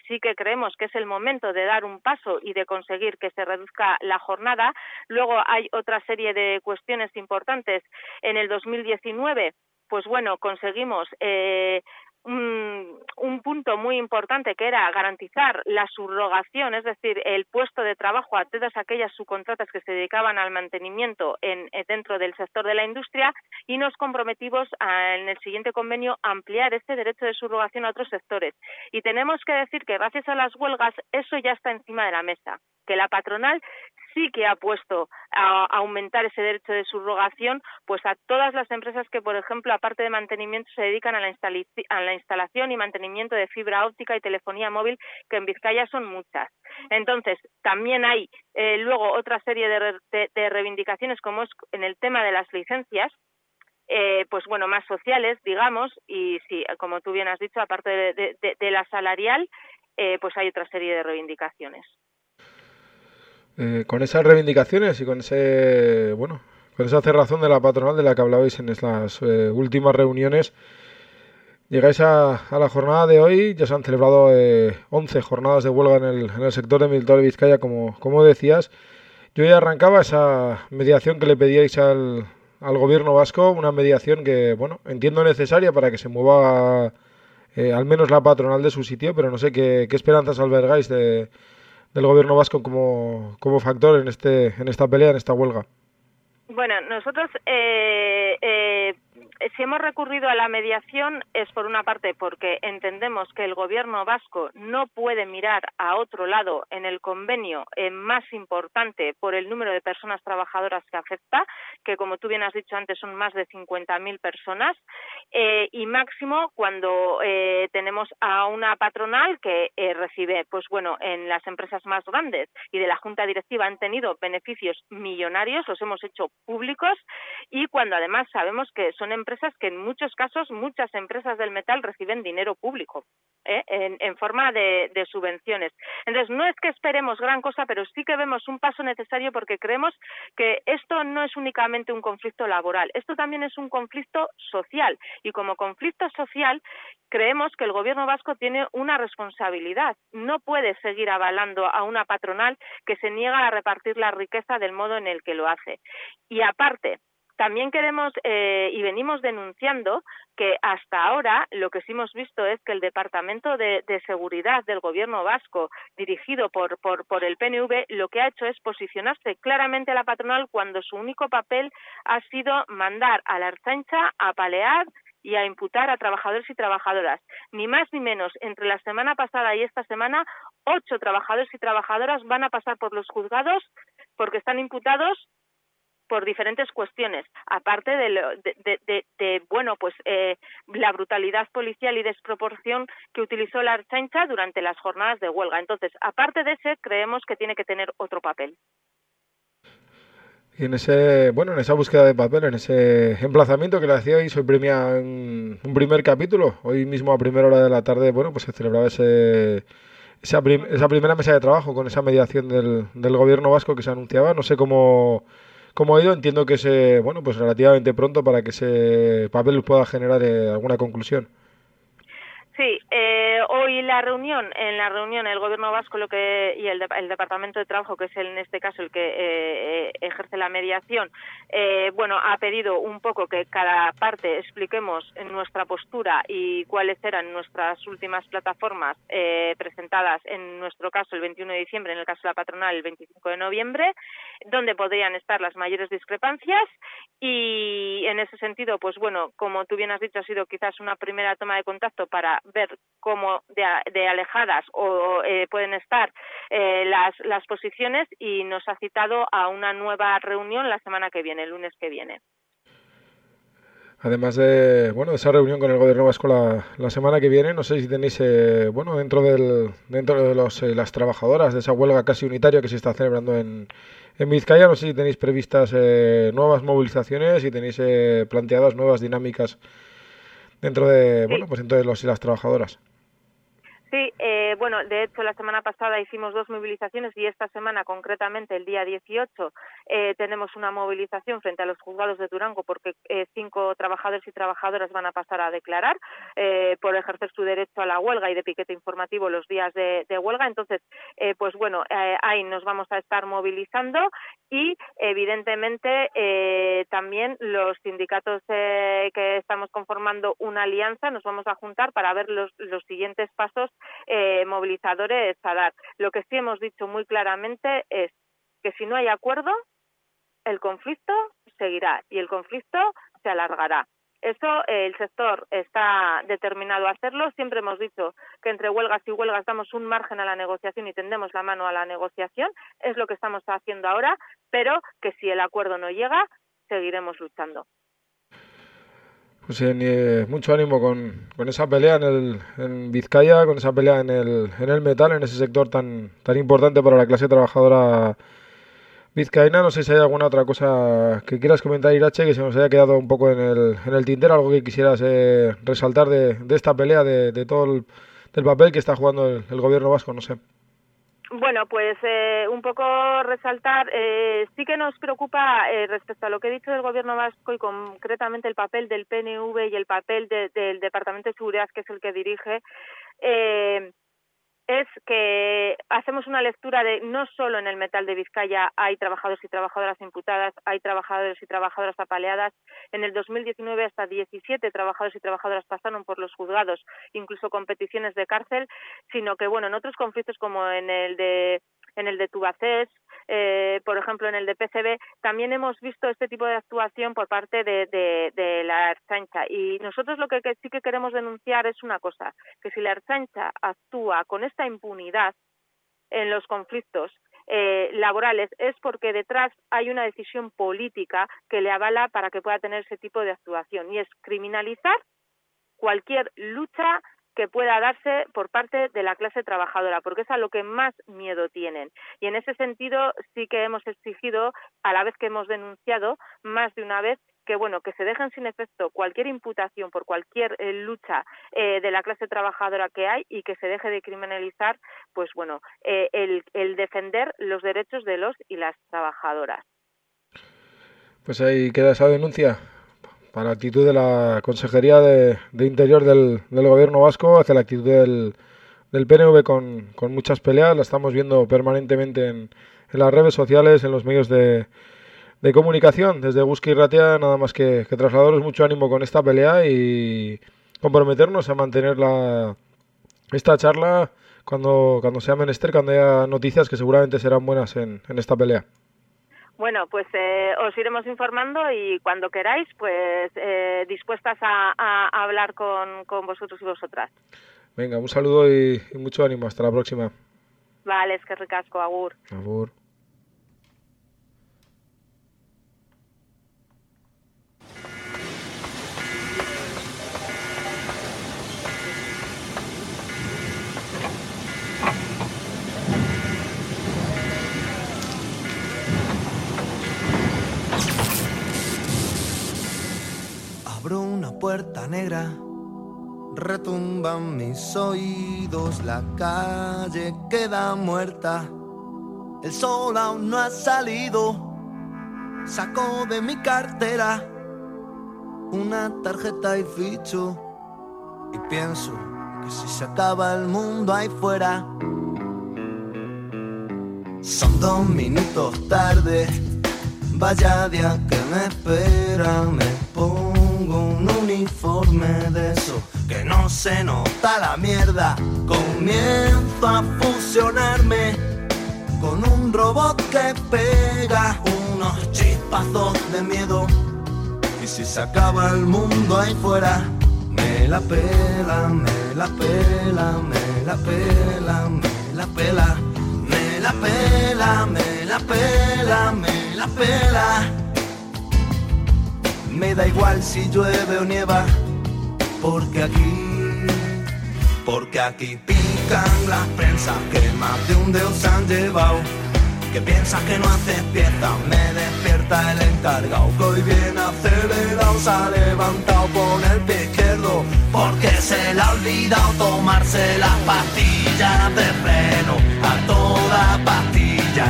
Speaker 11: sí que creemos que es el momento de dar un paso y de conseguir que se reduzca la jornada. Luego hay otra serie de cuestiones importantes. En el 2019 pues bueno, conseguimos un, un, punto muy importante que era garantizar la subrogación, es decir, el puesto de trabajo a todas aquellas subcontratas que se dedicaban al mantenimiento en, eh, dentro del sector de la industria y nos comprometimos en el siguiente convenio a ampliar este derecho de subrogación a otros sectores. Y tenemos que decir que gracias a las huelgas eso ya está encima de la mesa, que la patronal sí que ha puesto a, aumentar ese derecho de subrogación pues a todas las empresas que, por ejemplo, aparte de mantenimiento, se dedican a la, a la instalación y mantenimiento de fibra óptica y telefonía móvil, que en Vizcaya son muchas. Entonces, también hay eh, luego otra serie de, reivindicaciones, como es en el tema de las licencias, eh, pues bueno, más sociales, digamos, y sí, como tú bien has dicho, aparte de, la salarial, eh, pues hay otra serie de reivindicaciones.
Speaker 1: Eh, con esas reivindicaciones y con ese, bueno, con esa cerrazón de la patronal de la que hablabais en las eh, últimas reuniones, llegáis a, la jornada de hoy. Ya se han celebrado eh, 11 jornadas de huelga en el, sector de Militar Vizcaya, como, como decías. Yo ya arrancaba esa mediación que le pedíais al, al gobierno vasco, una mediación que, bueno, entiendo necesaria para que se mueva eh, al menos la patronal de su sitio, pero no sé qué, qué esperanzas albergáis de del gobierno vasco como, como factor en, este, en esta pelea, en esta huelga?
Speaker 11: Bueno, nosotros eh, eh, si hemos recurrido a la mediación es por una parte porque entendemos que el gobierno vasco no puede mirar a otro lado en el convenio eh, más importante por el número de personas trabajadoras que afecta, que como tú bien has dicho antes son más de 50.000 personas, eh, y máximo cuando eh, tenemos a una patronal que recibe, pues bueno, en las empresas más grandes y de la junta directiva han tenido beneficios millonarios, los hemos hecho públicos, y cuando además sabemos que son empresas que en muchos casos muchas empresas del metal reciben dinero público ¿eh? en, forma de, subvenciones. Entonces, no es que esperemos gran cosa, pero sí que vemos un paso necesario porque creemos que esto no es únicamente un conflicto laboral, esto también es un conflicto social. Y como conflicto social, creemos que el gobierno vasco tiene una responsabilidad. No puede seguir avalando a una patronal que se niega a repartir la riqueza del modo en el que lo hace. Y aparte, también queremos eh, y venimos denunciando que hasta ahora lo que sí hemos visto es que el Departamento de, Seguridad del Gobierno vasco, dirigido por, por, por, el PNV, lo que ha hecho es posicionarse claramente a la patronal cuando su único papel ha sido mandar a la Archancha a palear y a imputar a trabajadores y trabajadoras. Ni más ni menos, entre la semana pasada y esta semana, ocho trabajadores y trabajadoras van a pasar por los juzgados porque están imputados por diferentes cuestiones, aparte de, bueno, pues eh, la brutalidad policial y desproporción que utilizó la Archancha durante las jornadas de huelga. Entonces, aparte de ese, creemos que tiene que tener otro papel.
Speaker 1: Y en ese, bueno, en esa búsqueda de papel, en ese emplazamiento que le hacía hoy, premia en un primer capítulo. Hoy mismo a primera hora de la tarde, bueno, pues se celebraba ese, esa, esa primera mesa de trabajo con esa mediación del, del gobierno vasco que se anunciaba. No sé cómo como ha ido, entiendo que es bueno, pues relativamente pronto para que ese papel pueda generar eh, alguna conclusión.
Speaker 11: Sí, eh, hoy la reunión, en la reunión el Gobierno vasco lo que y el, el Departamento de Trabajo, que es el, en este caso el que eh, eh, ejerce la mediación, eh, bueno, ha pedido un poco que cada parte expliquemos nuestra postura y cuáles eran nuestras últimas plataformas eh, presentadas, en nuestro caso el 21 de diciembre, en el caso de la patronal el 25 de noviembre, donde podrían estar las mayores discrepancias. Y en ese sentido, pues bueno, como tú bien has dicho, ha sido quizás una primera toma de contacto para ver cómo de, alejadas o eh, pueden estar eh, las posiciones y nos ha citado a una nueva reunión la semana que viene, el lunes que viene.
Speaker 1: Además de bueno de esa reunión con el gobierno vasco la, la semana que viene, no sé si tenéis eh, bueno dentro del dentro de los, eh, las trabajadoras de esa huelga casi unitaria que se está celebrando en, en Vizcaya, no sé si tenéis previstas eh, nuevas movilizaciones y tenéis eh, planteadas nuevas dinámicas dentro de bueno pues dentro de los y las trabajadoras.
Speaker 11: Sí, eh, bueno, de hecho la semana pasada hicimos dos movilizaciones y esta semana, concretamente el día 18, eh, tenemos una movilización frente a los juzgados de Durango porque eh, cinco trabajadores y trabajadoras van a pasar a declarar eh, por ejercer su derecho a la huelga y de piquete informativo los días de, huelga. Entonces, eh, pues bueno, ahí nos vamos a estar movilizando y evidentemente también los sindicatos que estamos conformando una alianza nos vamos a juntar para ver los, los siguientes pasos eh, movilizadores a dar. Lo que sí hemos dicho muy claramente es que si no hay acuerdo, el conflicto seguirá y el conflicto se alargará. Eso eh, el sector está determinado a hacerlo. Siempre hemos dicho que entre huelgas y huelgas damos un margen a la negociación y tendemos la mano a la negociación. Es lo que estamos haciendo ahora, pero que si el acuerdo no llega, seguiremos luchando.
Speaker 1: Pues eh, mucho ánimo con, con esa pelea en, el, en Vizcaya, con esa pelea en el, en el metal, en ese sector tan, tan importante para la clase trabajadora vizcaína. No sé si hay alguna otra cosa que quieras comentar, Irache, que se nos haya quedado un poco en el, en el tintero, algo que quisieras eh, resaltar de, de esta pelea, de, de todo el del papel que está jugando el gobierno vasco, no sé.
Speaker 11: Bueno, pues eh, un poco resaltar, eh, sí que nos preocupa eh, respecto a lo que he dicho del Gobierno vasco y concretamente el papel del PNV y el papel de- del Departamento de Seguridad, que es el que dirige, eh, es que hacemos una lectura de no solo en el metal de Vizcaya hay trabajadores y trabajadoras imputadas, hay trabajadores y trabajadoras apaleadas. En el 2019 hasta 17 trabajadores y trabajadoras pasaron por los juzgados, incluso con peticiones de cárcel, sino que bueno, en otros conflictos como en el de en el de Tubacés, eh, por ejemplo, en el de PCB, también hemos visto este tipo de actuación por parte de, de, de la Ertzaintza. Y nosotros lo que, sí que queremos denunciar es una cosa, que si la Ertzaintza actúa con esta impunidad en los conflictos eh, laborales es porque detrás hay una decisión política que le avala para que pueda tener ese tipo de actuación y es criminalizar cualquier lucha que pueda darse por parte de la clase trabajadora, porque es a lo que más miedo tienen. Y en ese sentido sí que hemos exigido, a la vez que hemos denunciado, más de una vez, que bueno que se dejen sin efecto cualquier imputación por cualquier eh, lucha eh, de la clase trabajadora que hay y que se deje de criminalizar pues bueno eh, el, el defender los derechos de los y las trabajadoras
Speaker 1: Pues ahí queda esa denuncia para la actitud de la Consejería de, Interior del, del Gobierno vasco hacia la actitud del, del PNV con, muchas peleas. La estamos viendo permanentemente en, en las redes sociales, en los medios de, de comunicación. Desde Busca y Ratia, nada más que, que trasladaros mucho ánimo con esta pelea y comprometernos a mantener la, esta charla cuando, cuando sea menester, cuando haya noticias que seguramente serán buenas en, en esta pelea.
Speaker 11: Bueno, pues eh, os iremos informando y cuando queráis, pues eh, dispuestas a, a, a hablar con, con, vosotros y vosotras.
Speaker 1: Venga, un saludo y, y, mucho ánimo. Hasta la próxima.
Speaker 11: Vale, es que ricasco, Agur.
Speaker 1: Agur.
Speaker 12: Abro una puerta negra, retumban mis oídos, la calle queda muerta, el sol aún no ha salido, saco de mi cartera una tarjeta y ficho y pienso que si se acaba el mundo ahí fuera. Son dos minutos tarde, vaya día que me espera, me pongo un uniforme de eso que no se nota la mierda, comienzo a fusionarme con un robot que pega unos chispazos de miedo. Y si se acaba el mundo ahí fuera, me la pela, me la pela, me la pela, me la pela, me la pela, me la pela, me la pela. Me da igual si llueve o nieva, porque aquí, porque aquí pican las prensas que más de un dedo se han llevado. Que piensas que no haces pieza, me despierta el encargado que hoy viene acelerado, se ha levantado con el pie izquierdo porque se le ha olvidado tomarse las pastillas de freno a toda pastilla,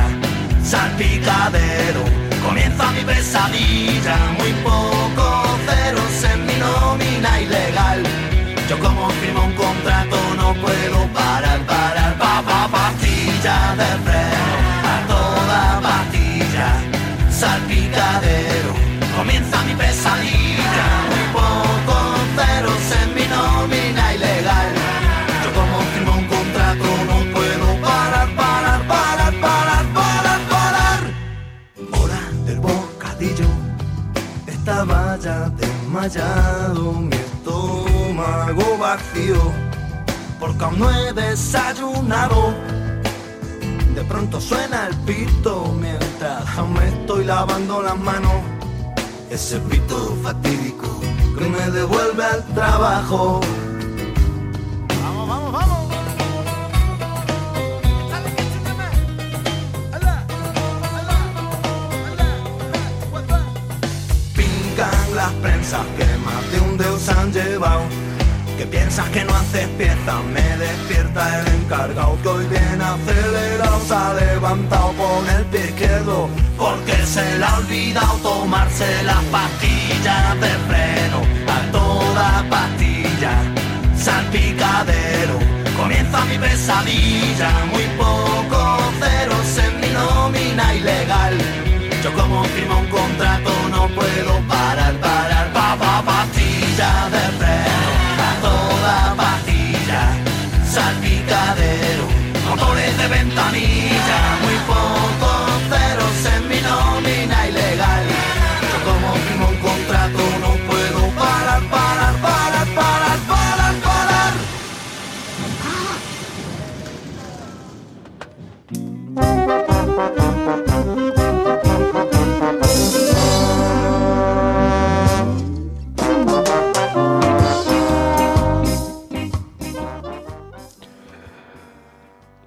Speaker 12: salpicadero, comienza mi pesadilla, muy poco ceros en mi nómina ilegal. Yo como firmo un contrato no puedo parar, parar, pa, pa, pastilla de freno a toda pastilla, salpicadero, comienza desmayado, mi estómago vacío, porque aún no he desayunado. De pronto suena el pito mientras aún me estoy lavando las manos. Ese pito fatídico que me devuelve al trabajo. Vamos, vamos, vamos. Las prensas que más de un dedo se han llevado. Que piensas que no haces pieza, me despierta el encargado que hoy viene acelerado, se ha levantado con el pie izquierdo, porque se le ha olvidado tomarse las pastillas de freno, a toda pastilla, salpicadero, comienza mi pesadilla, muy poco ceros en mi nómina ilegal, pastilla de freno a toda pastilla, salpicadero, motores de ventanilla,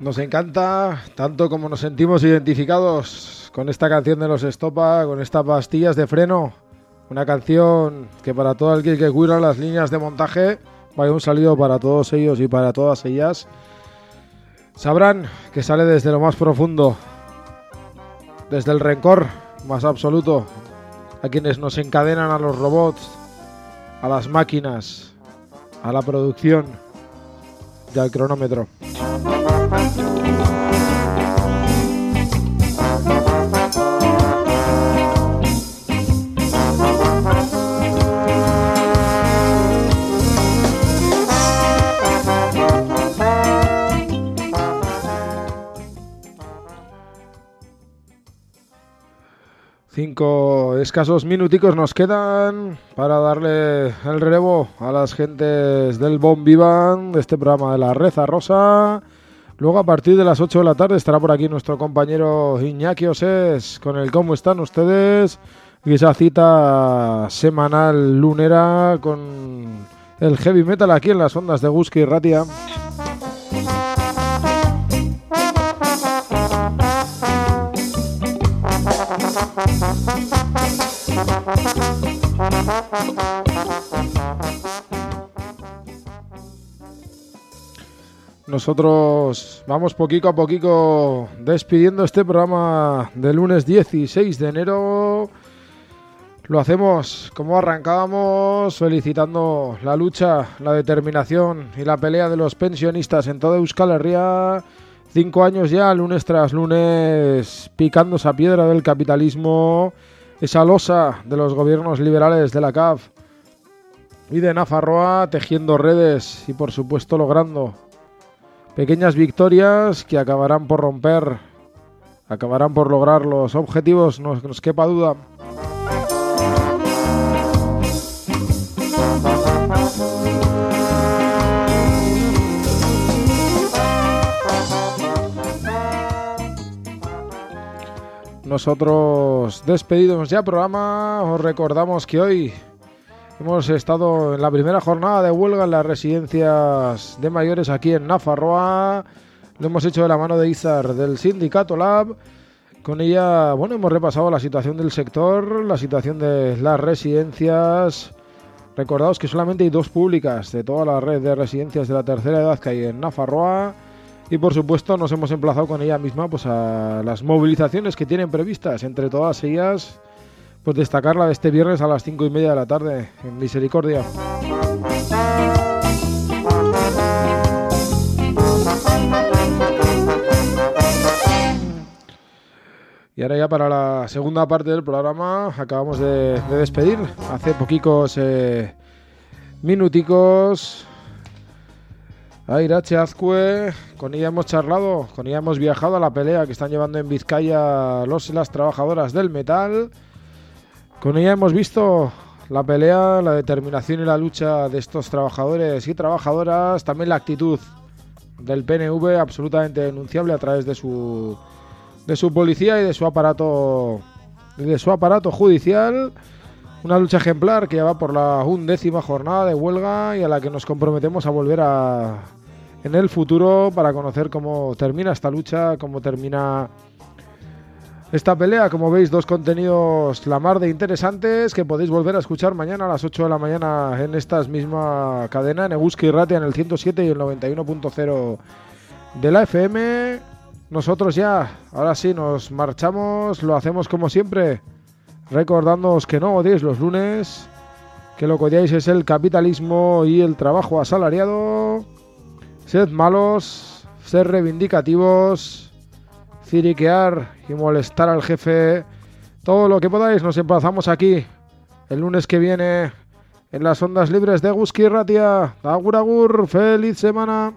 Speaker 1: Nos encanta, tanto como nos sentimos identificados con esta canción de los Estopa, con estas pastillas de freno. Una canción que para todo aquel que cuida las líneas de montaje, vaya un saludo para todos ellos y para todas ellas. Sabrán que sale desde lo más profundo, desde el rencor más absoluto, a quienes nos encadenan a los robots, a las máquinas, a la producción y al cronómetro. Cinco escasos minuticos nos quedan para darle el relevo a las gentes del Bon Vivan de este programa de la Reza Rosa. Luego a partir de las 8 de la tarde estará por aquí nuestro compañero Iñaki Osés con el ¿Cómo están ustedes? Y esa cita semanal lunera con el heavy metal aquí en las ondas de Guski y Ratia. Nosotros vamos poquito a poquito despidiendo este programa del lunes 16 de enero. Lo hacemos como arrancábamos, felicitando la lucha, la determinación y la pelea de los pensionistas en toda Euskal Herria. Cinco años ya, lunes tras lunes, picando esa piedra del capitalismo, esa losa de los gobiernos liberales de la CAF y de Nafarroa, tejiendo redes y por supuesto logrando pequeñas victorias que acabarán por romper, acabarán por lograr los objetivos, no nos quepa duda. Nosotros despedimos ya programa, os recordamos que hoy hemos estado en la primera jornada de huelga en las residencias de mayores aquí en Nafarroa. Lo hemos hecho de la mano de Izar del Sindicato Lab. Con ella, bueno, hemos repasado la situación del sector, la situación de las residencias. Recordaos que solamente hay dos públicas de toda la red de residencias de la tercera edad que hay en Nafarroa. Y por supuesto nos hemos emplazado con ella misma pues a las movilizaciones que tienen previstas. Entre todas ellas, pues destacarla de este viernes a las cinco y media de la tarde en Misericordia. Y ahora ya para la segunda parte del programa acabamos de, despedir hace poquicos eh, minuticos a Irache Azcue, con ella hemos charlado, con ella hemos viajado a la pelea que están llevando en Vizcaya los y las trabajadoras del metal. Con ella hemos visto la pelea, la determinación y la lucha de estos trabajadores y trabajadoras, también la actitud del PNV absolutamente denunciable a través de su de su policía y de su aparato de su aparato judicial. Una lucha ejemplar que ya va por la undécima jornada de huelga y a la que nos comprometemos a volver a, en el futuro para conocer cómo termina esta lucha, cómo termina esta pelea. Como veis, dos contenidos la mar de interesantes que podéis volver a escuchar mañana a las 8 de la mañana en esta misma cadena, en Eguski y Ratia en el 107 y el 91.0 de la FM. Nosotros ya, ahora sí, nos marchamos, lo hacemos como siempre, recordándoos que no odiéis los lunes, que lo que odiáis es el capitalismo y el trabajo asalariado. Sed malos, sed reivindicativos, ciriquear y molestar al jefe. Todo lo que podáis, nos emplazamos aquí el lunes que viene en las ondas libres de Guski Ratia. Agur, agur, feliz semana.